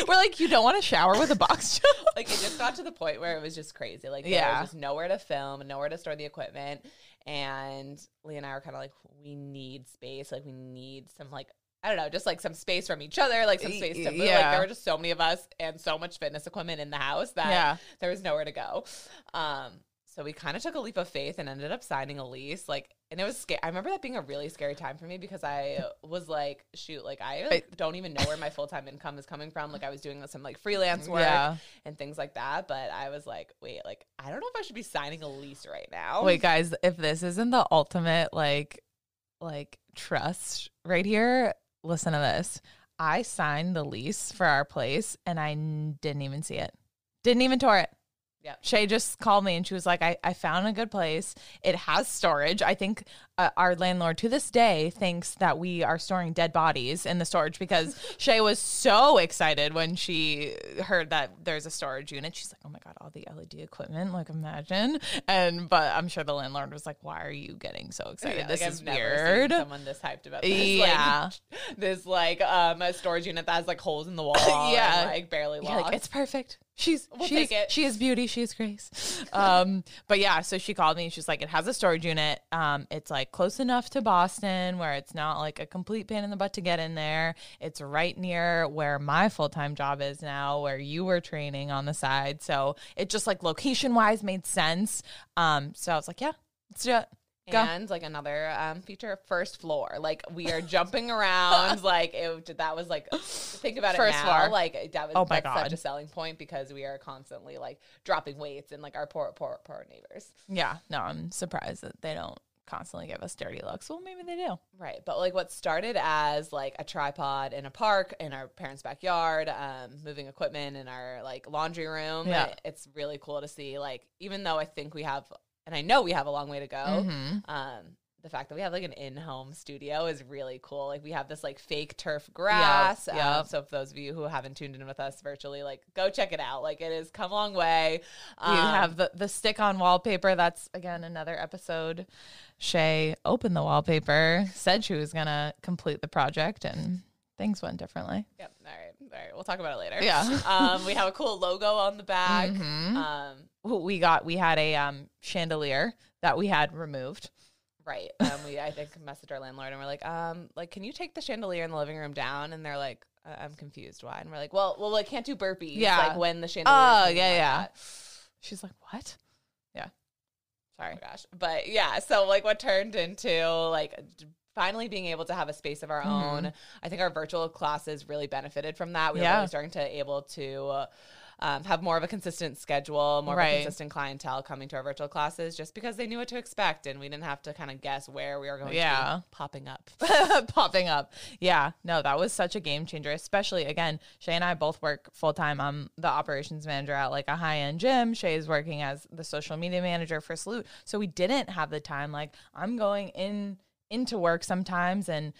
We're like, you don't want to shower with a box jump. like it just got to the point where it was just crazy. Like there Yeah. was just nowhere to film, nowhere to store the equipment. And Lee and I were kind of like, we need space. Like we need some like I don't know, just like some space from each other, like some space to move. Like yeah. there were just so many of us and so much fitness equipment in the house that Yeah. there was nowhere to go. Um, so we kind of took a leap of faith and ended up signing a lease. Like, and it was scary. I remember that being a really scary time for me because I was like, shoot, like I like, don't even know where my full time income is coming from. Like I was doing some like freelance work Yeah. and things like that. But I was like, wait, like I don't know if I should be signing a lease right now. Wait, guys, if this isn't the ultimate like like trust right here, listen to this. I signed the lease for our place and I n- didn't even see it. Didn't even tour it. Yep. Shay just called me and she was like, I, I found a good place. It has storage. I think uh, our landlord to this day thinks that we are storing dead bodies in the storage because Shay was so excited when she heard that there's a storage unit. She's like, oh my God, all the LED equipment, like imagine. And, but I'm sure the landlord was like, why are you getting so excited? Yeah, this like, is I've never weird. Someone this hyped about this. Yeah. Like, this like um a storage unit that has like holes in the wall. Yeah. and, like barely locked. like, it's perfect. She's We'll she's, take it. She is beauty. She is grace. um, but yeah, so she called me. and She's like, it has a storage unit. Um, it's like close enough to Boston where it's not like a complete pain in the butt to get in there. It's right near where my full time job is now, where you were training on the side. So it just like location wise made sense. Um, so I was like, yeah, Let's do it. Go. And like another um, feature, first floor. Like we are jumping around. like it, that was like think about First it now. floor. Like that was Oh my God. such a selling point because we are constantly like dropping weights and like our poor poor poor neighbors. Yeah. No, I'm surprised that they don't constantly give us dirty looks. Well, maybe they do. Right. But like what started as like a tripod in a park in our parents' backyard, um, moving equipment in our like laundry room. Yeah. it- it's really cool to see. Like, even though I think we have, and I know we have a long way to go, Mhm. um, the fact that we have like an in-home studio is really cool. Like we have this like fake turf grass. Yep, um, so if those of you who haven't tuned in with us virtually, like go check it out. Like it has come a long way. You Um, have the, the stick on wallpaper. That's again another episode. Shay opened the wallpaper, said she was gonna complete the project, and things went differently. Yep. All right. All right. We'll talk about it later. Yeah. um, we have a cool logo on the back. Mhm. Um, We got we had a um, chandelier that we had removed. Right. Um, we I think messaged our landlord and we're like, um, like, can you take the chandelier in the living room down? And they're like, "I- I'm confused. Why? And we're like, well, well, I can't do burpees. Yeah. Like when the chandelier. Oh is moving yeah, like yeah. that. She's like, what? Yeah. Sorry. my gosh. But yeah, so like what turned into like finally being able to have a space of our Mm-hmm. own. I think our virtual classes really benefited from that. We were Yeah. really starting to able to uh, um, have more of a consistent schedule, more of a consistent clientele coming to our virtual classes just because they knew what to expect and we didn't have to kind of guess where we were going to Yeah. be popping up. popping up. Yeah, no, that was such a game changer. Especially again, Shay and I both work full time. I'm the operations manager at like a high end gym. Shay is working as the social media manager for Salute. So we didn't have the time. Like I'm going in into work sometimes and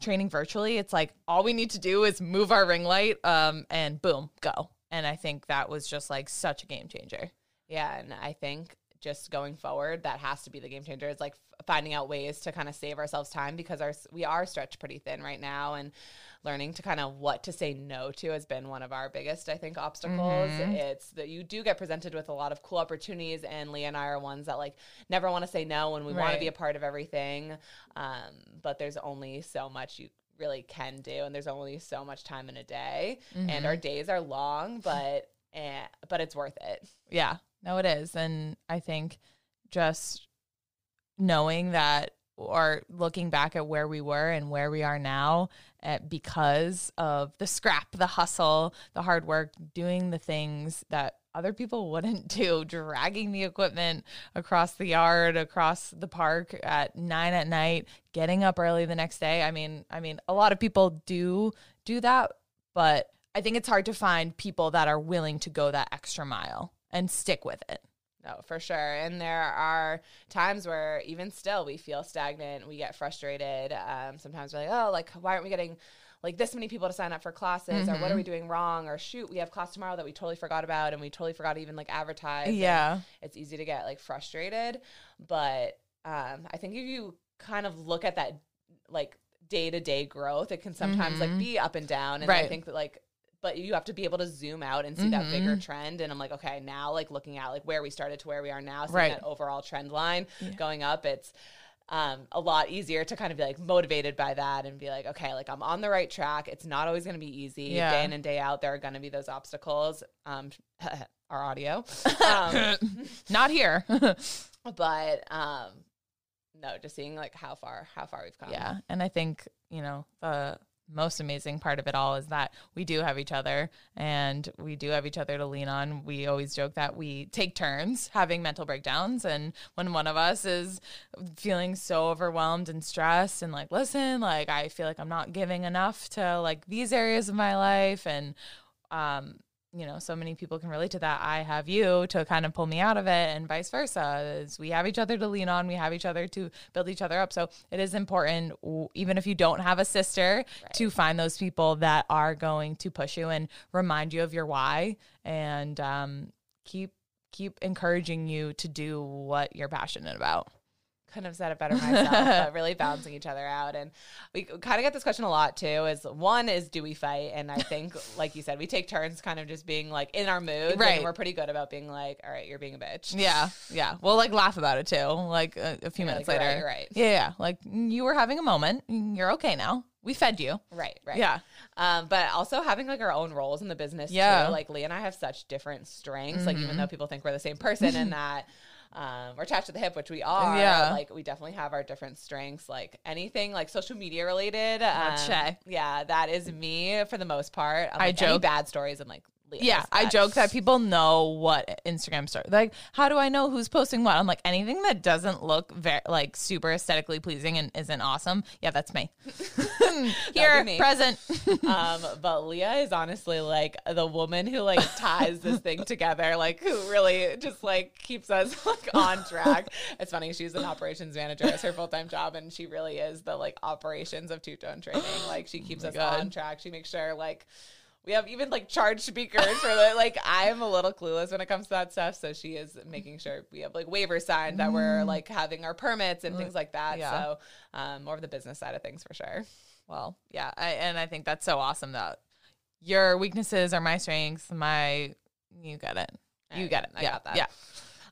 training virtually. It's like all we need to do is move our ring light, um, and boom, go. And I think that was just like such a game changer. Yeah, and I think just going forward, that has to be the game changer. Is like f- finding out ways to kind of save ourselves time because our we are stretched pretty thin right now, and learning to kind of what to say no to has been one of our biggest, I think, obstacles. It's that you do get presented with a lot of cool opportunities, and Leah and I are ones that like never want to say no, and we want to be a part of everything. Um, but there's only so much you really can do, and there's only so much time in a day, and our days are long, but. Eh, but it's worth it. Yeah, no, it is. And I think just knowing that or looking back at where we were and where we are now uh, because of the scrap, the hustle, the hard work, doing the things that other people wouldn't do, dragging the equipment across the yard, across the park at nine at night, getting up early the next day. I mean, I mean, a lot of people do do that, but I think it's hard to find people that are willing to go that extra mile and stick with it. No, for sure. And there are times where even still we feel stagnant, we get frustrated. Um, sometimes we're like, oh, like why aren't we getting like this many people to sign up for classes, or what are we doing wrong, or shoot, we have class tomorrow that we totally forgot about, and we totally forgot to even like advertise. Yeah. it's easy to get like frustrated, but um, I think if you kind of look at that like day to day growth, it can sometimes like be up and down. And I think that like, but you have to be able to zoom out and see that bigger trend. And I'm like, okay, now like looking at like where we started to where we are now, seeing Right. that overall trend line going up, it's um, a lot easier to kind of be like motivated by that and be like, okay, like I'm on the right track. It's not always going to be easy. Yeah. Day in and day out, there are going to be those obstacles. Um, our audio. Um, Not here. but um no just seeing like how far how far we've come yeah. And I think, you know, the most amazing part of it all is that we do have each other and we do have each other to lean on. We always joke that we take turns having mental breakdowns. And when one of us is feeling so overwhelmed and stressed and like, listen, like, I feel like I'm not giving enough to like these areas of my life. And, um, you know, so many people can relate to that. I have you to kind of pull me out of it, and vice versa. We have each other to lean on, we have each other to build each other up. So it is important, even if you don't have a sister, to find those people that are going to push you and remind you of your why, and um, keep keep encouraging you to do what you're passionate about. Couldn't have said it better myself but really balancing each other out and we kind of get this question a lot too is one is do we fight and i think like you said we take turns kind of just being like in our mood. Right. and we're pretty good about being like all right you're being a bitch Yeah, yeah. We'll like laugh about it too. Like a, a few Yeah, minutes like, later, right, you're right. Yeah, yeah. Like you were having a moment. You're okay now. We fed you. right right Yeah. um but also having like our own roles in the business Yeah. Mm-hmm. too like lee and i have such different strengths like even though people think we're the same person and that um, we're attached to the hip, which we are. Yeah. Like we definitely have our different strengths. Like anything like social media related. Um. Yeah, that is me for the most part. I like, any joke- bad stories. I'm like, Leah Yeah, I joke that people know what Instagram story. Like, how do I know who's posting what? I'm like, anything that doesn't look very like super aesthetically pleasing and isn't awesome. Yeah, that's me. Here, me. present. um, but Leah is honestly like the woman who like ties this thing together, like who really just like keeps us like on track. It's funny, she's an operations manager, it's her full time job, and she really is the like operations of two tone training. Like she keeps us God. on track. She makes sure like we have even like charged speakers for the like I'm a little clueless when it comes to that stuff. So she is making sure we have like waiver signed that we're like having our permits and things like that. Yeah. So um more of the business side of things for sure. well, yeah, I, and I think that's so awesome that your weaknesses are my strengths. My, you get it. You get it. I yeah, got that. Yeah.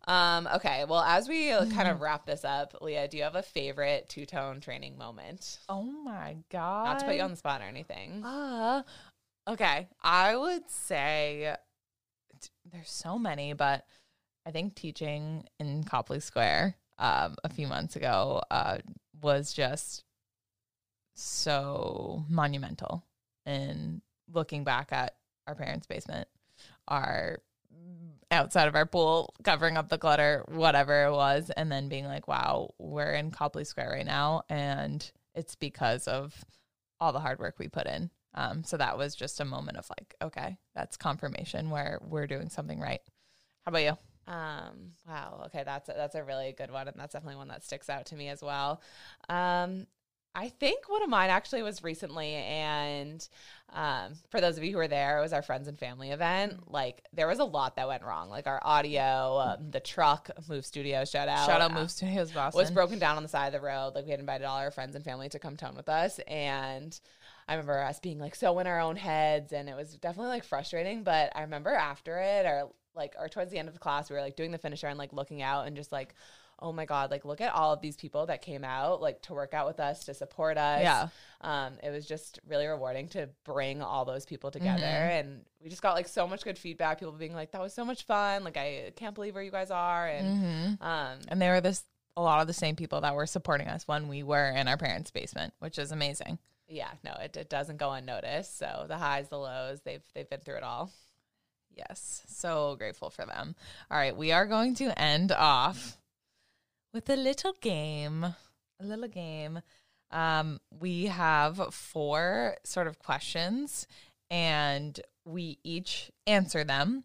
Um, okay. Well, as we uh, kind of wrap this up, Leah, do you have a favorite two tone training moment? Oh my god. Not to put you on the spot or anything. Uh, okay. I would say there's so many, but I think teaching in Copley Square um, a few months ago uh, was just so monumental. And looking back at our parents' basement, our outside of our pool, covering up the clutter, whatever it was, and then being like, wow, we're in Copley Square right now. And it's because of all the hard work we put in. Um, so that was just a moment of like, okay, that's confirmation where we're doing something right. How about you? Um, wow. Okay, that's a, that's a really good one, and that's definitely one that sticks out to me as well. Um, I think one of mine actually was recently, and um, for those of you who were there, it was our friends and family event. Like there was a lot that went wrong, like our audio, um, the truck, Move Studio, shout out, Shout out uh, Move Studios Boston. was broken down on the side of the road. Like we had invited all our friends and family to come tone with us, and I remember us being like so in our own heads, and it was definitely like frustrating. But I remember after it, or like, or towards the end of the class, we were like doing the finisher and like looking out and just like, oh my god, like look at all of these people that came out like to work out with us to support us. Yeah. Um, it was just really rewarding to bring all those people together, Mhm. and we just got like so much good feedback. People being like, that was so much fun. Like I can't believe where you guys are, and hmm um, And they were this a lot of the same people that were supporting us when we were in our parents' basement, which is amazing. Yeah, no, it, it doesn't go unnoticed. So the highs, the lows, they've they've been through it all. Yes, so grateful for them. All right, we are going to end off with a little game. A little game. Um, we have four sort of questions, and we each answer them.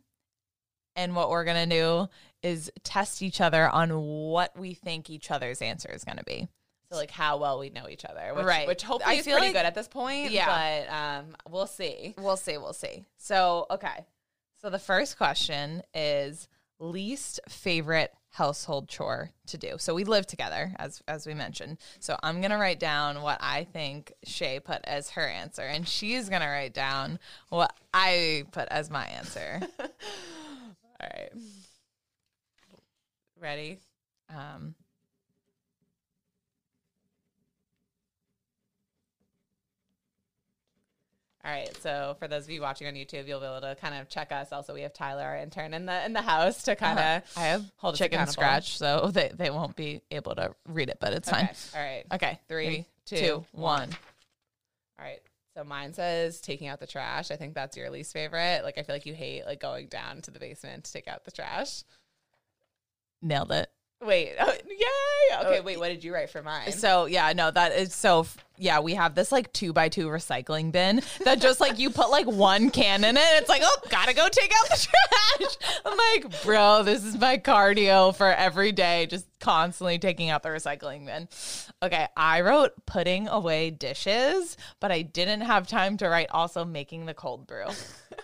And what we're gonna do is test each other on what we think each other's answer is gonna be. So like how well we know each other, which, Right. Which hopefully I is pretty like- good at this point. Yeah. but um, we'll see. We'll see. We'll see. So, okay. So, the first question is least favorite household chore to do. So, we live together, as as we mentioned. So, I'm gonna write down what I think Shay put as her answer, and she's gonna write down what I put as my answer. All right, ready? Um, All right. So for those of you watching on YouTube, you'll be able to kind of check us. Also, we have Tyler, our intern, in the in the house to kind of. uh-huh. I have hold chicken scratch, so they, they won't be able to read it, but it's Okay. fine. All right. Okay, Three, two, two, one. All right. So mine says taking out the trash. I think that's your least favorite. Like I feel like you hate like going down to the basement to take out the trash. Nailed it. Wait. Oh, yay. Okay. Oh, Wait. What did you write for mine? So yeah, no, that is so. f- Yeah, we have this like two by two recycling bin that just like you put like one can in it. It's like, oh, gotta go take out the trash. I'm like, bro, this is my cardio for every day, just constantly taking out the recycling bin. Okay, I wrote putting away dishes, but I didn't have time to write also making the cold brew,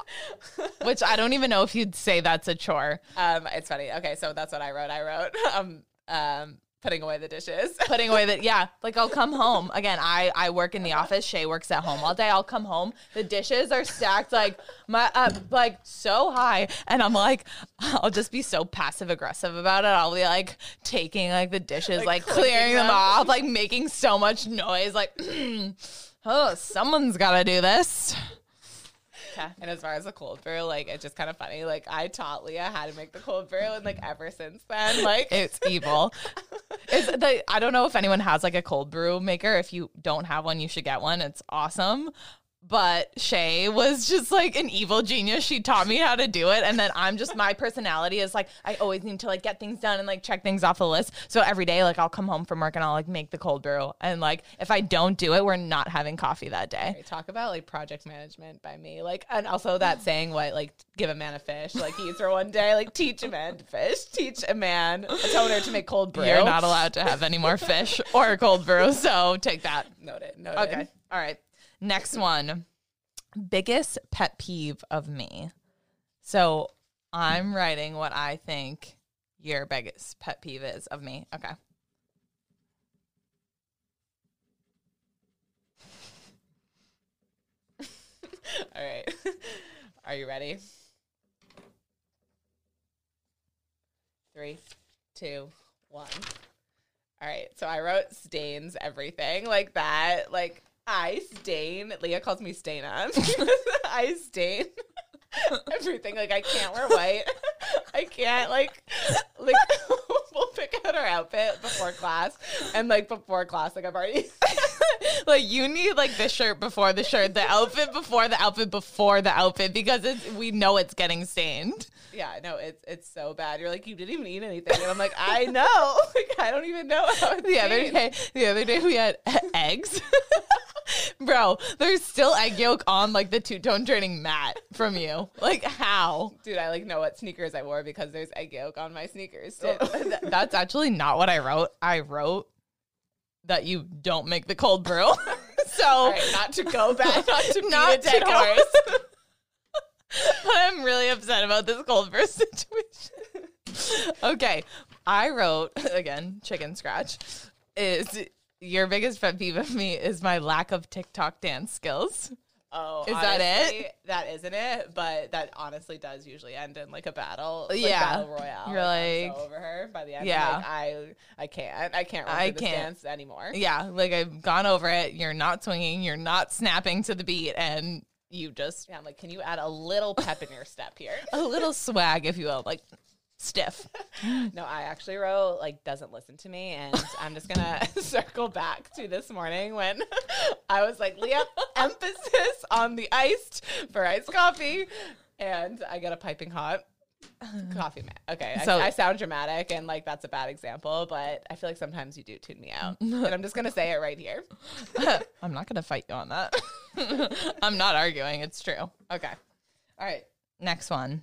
which I don't even know if you'd say that's a chore. Um, it's funny. Okay, so that's what I wrote. I wrote um, um, putting away the dishes. putting away the yeah like i'll come home. Again i i work in the office. Shay works at home all day. I'll come home. The dishes are stacked like my uh, like so high. And i'm like i'll just be so passive aggressive about it. I'll be like taking like the dishes Like, like, clearing them them. off like making so much noise like oh someone's gotta do this Okay. And as far as the cold brew, like it's just kind of funny. Like I taught Leah how to make the cold brew, and like ever since then, like It's evil. it's the, I don't know if anyone has like a cold brew maker. If you don't have one, you should get one. It's awesome. But Shay was just like an evil genius. She taught me how to do it. And then I'm just, my personality is like, I always need to like get things done and like check things off the list. So every day, like I'll come home from work and I'll like make the cold brew. And like if I don't do it, we're not having coffee that day. Talk about like project management by me, like, and also that saying what like give a man a fish, like he eats for one day, like teach a man to fish, teach a man a toner to make cold brew. You're not allowed to have any more fish or cold brew. So take that. noted. Noted. Okay. All right. Next one. Biggest pet peeve of me. So I'm writing what I think your biggest pet peeve is of me. Okay. All right. Are you ready? Three, two, one. All right. So I wrote stains everything like that. Like I stain. Leah calls me stain on. I stain everything. Like I can't wear white. I can't like like we'll pick out our outfit before class and like before class like I've already like you need like the shirt before the shirt, the outfit before the outfit before the outfit because it's we know it's getting stained. Yeah, no, it's it's so bad. You're like, you didn't even eat anything, and I'm like, I know, like I don't even know how it's The other day, the other day we had eggs. Bro, there's still egg yolk on like the two tone training mat from you. Like how? dude, I like know what sneakers I wore because there's egg yolk on my sneakers. Too. That's actually not what I wrote. I wrote that you don't make the cold brew. so right, not to go back, not to Not not to dead go- horse. but I'm really upset about this cold brew situation. okay. I wrote again, chicken scratch is your biggest pet peeve of me is my lack of TikTok dance skills. Oh, Is that it? That isn't it, but that honestly does usually end in like a battle, like Yeah. battle royale. You're I'm like- so over her by the end. Yeah. like, I I can't, I can't, run I this can't. dance anymore. Yeah, like I've gone over it. You're not swinging, you're not snapping to the beat, and you just Yeah, I'm like, can you add a little pep in your step here? a little swag, if you will, like stiff. No, I actually wrote like doesn't listen to me, and I'm just gonna circle back to this morning when I was like, Leah, emphasis on the iced for iced coffee, and I got a piping hot coffee mat. Okay, So- I, I sound dramatic, and like that's a bad example, but I feel like sometimes you do tune me out, and I'm just gonna say it right here. I'm not going to fight you on that. I'm not arguing. It's true. Okay. All right. Next one.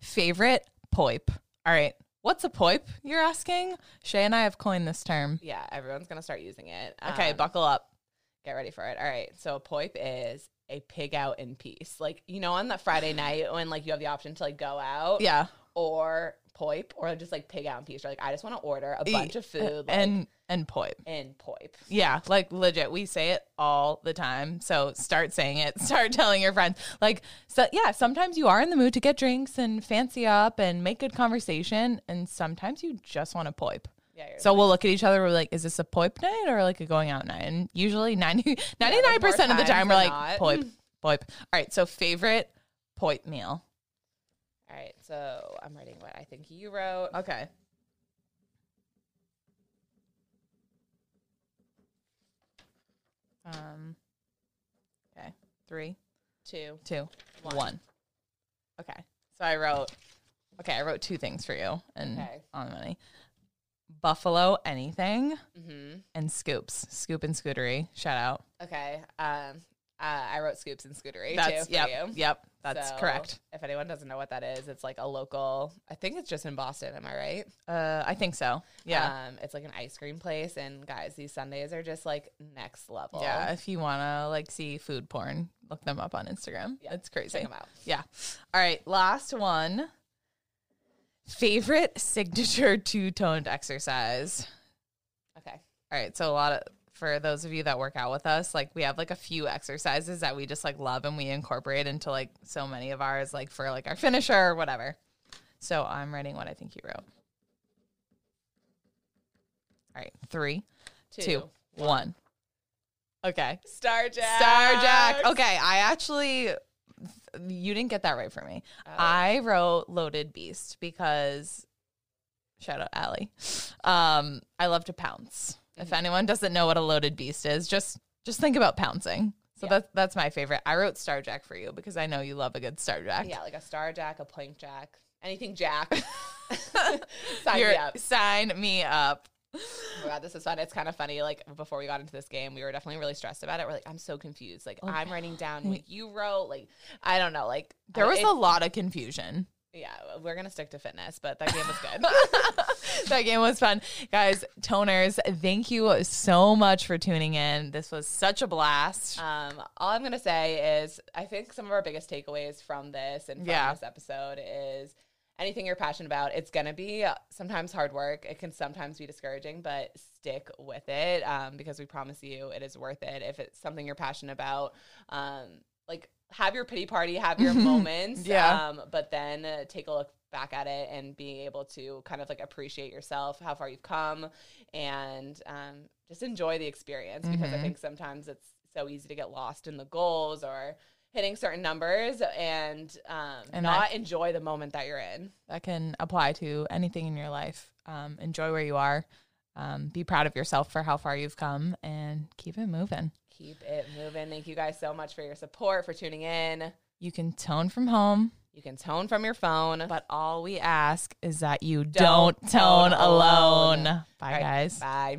Favorite poip. All right. What's a poip, you're asking? Shay and I have coined this term. Yeah, everyone's gonna start using it. Okay, Um, buckle up. Get ready for it. All right. So a poip is a pig out in peace. Like, you know, on that Friday night when like you have the option to like go out Yeah. or poip or just like pig out in peace. Like, I just want to order a bunch of food like, and and poip. and poip. Yeah, like legit. We say it all the time. So start saying it. Start telling your friends. Like, so yeah, sometimes you are in the mood to get drinks and fancy up and make good conversation. And sometimes you just want to poip. Yeah. So we'll look at each other. We're like, is this a poip night or like a going out night? And usually 90, 99% more of the time, we're like, not. poip, poip. All right. So favorite poip meal. All right. So I'm writing what I think you wrote. Okay. Um, okay. Three, Two. two, One. one. Okay. So I wrote, okay, I wrote two things for you and Okay. on the money. Buffalo anything Mm-hmm. and scoops. Scoop and scootery. Shout out. Okay. Um, uh, I wrote scoops and scootery That's too for yep. you. Yep. That's So, correct. If anyone doesn't know what that is, it's like a local. I think it's just in Boston. Am I right? Uh, I think so. Yeah. Um, it's like an ice cream place, and guys, these Sundays are just like next level. yeah. If you want to like see food porn, look them up on Instagram. Yeah, It's crazy. Check them out. Yeah. All right. Last one. Favorite signature two toned exercise. Okay. All right. So, a lot of, for those of you that work out with us, like we have like a few exercises that we just like love and we incorporate into like so many of ours, like for like our finisher or whatever. So, I'm writing what I think you wrote. All right. Three, two, one. Okay. Star Jack. Star Jack. Okay, I actually you didn't get that right for me. Oh. I wrote Loaded Beast because shout out Allie. Um, I love to pounce. If anyone doesn't know what a loaded beast is, just just think about pouncing. So Yeah. that's that's my favorite. I wrote Star Jack for you because I know you love a good Star Jack. Yeah, like a Star Jack, a Plank Jack, anything Jack. Sign You're- me up. Sign me up. Oh my god, this is fun. It's kind of funny. Like before we got into this game, we were definitely really stressed about it. We're like, I'm so confused. Like I'm writing down what you wrote. Like I don't know. Like There was it- a lot of confusion. Yeah. We're gonna stick to fitness, but that game was good. that game was fun. Guys, toners, thank you so much for tuning in. This was such a blast. Um, all I'm gonna say is I think some of our biggest takeaways from this and from Yeah. this episode is anything you're passionate about, it's gonna be sometimes hard work. It can sometimes be discouraging, but stick with it um, because we promise you it is worth it. If it's something you're passionate about, um, like have your pity party, have your moments, Yeah. um, but then uh, take a look back at it and be able to kind of like appreciate yourself, how far you've come, and um, just enjoy the experience because I Mhm. think sometimes it's so easy to get lost in the goals or hitting certain numbers and um, And not enjoy the moment that you're in. that can apply to anything in your life. Um, enjoy where you are. Um, be proud of yourself for how far you've come and keep it moving. Keep it moving. Thank you guys so much for your support, for tuning in. You can tone from home, You can tone from your phone. but all we ask is that you Don't don't, tone, alone. alone. Bye, right, guys. Bye.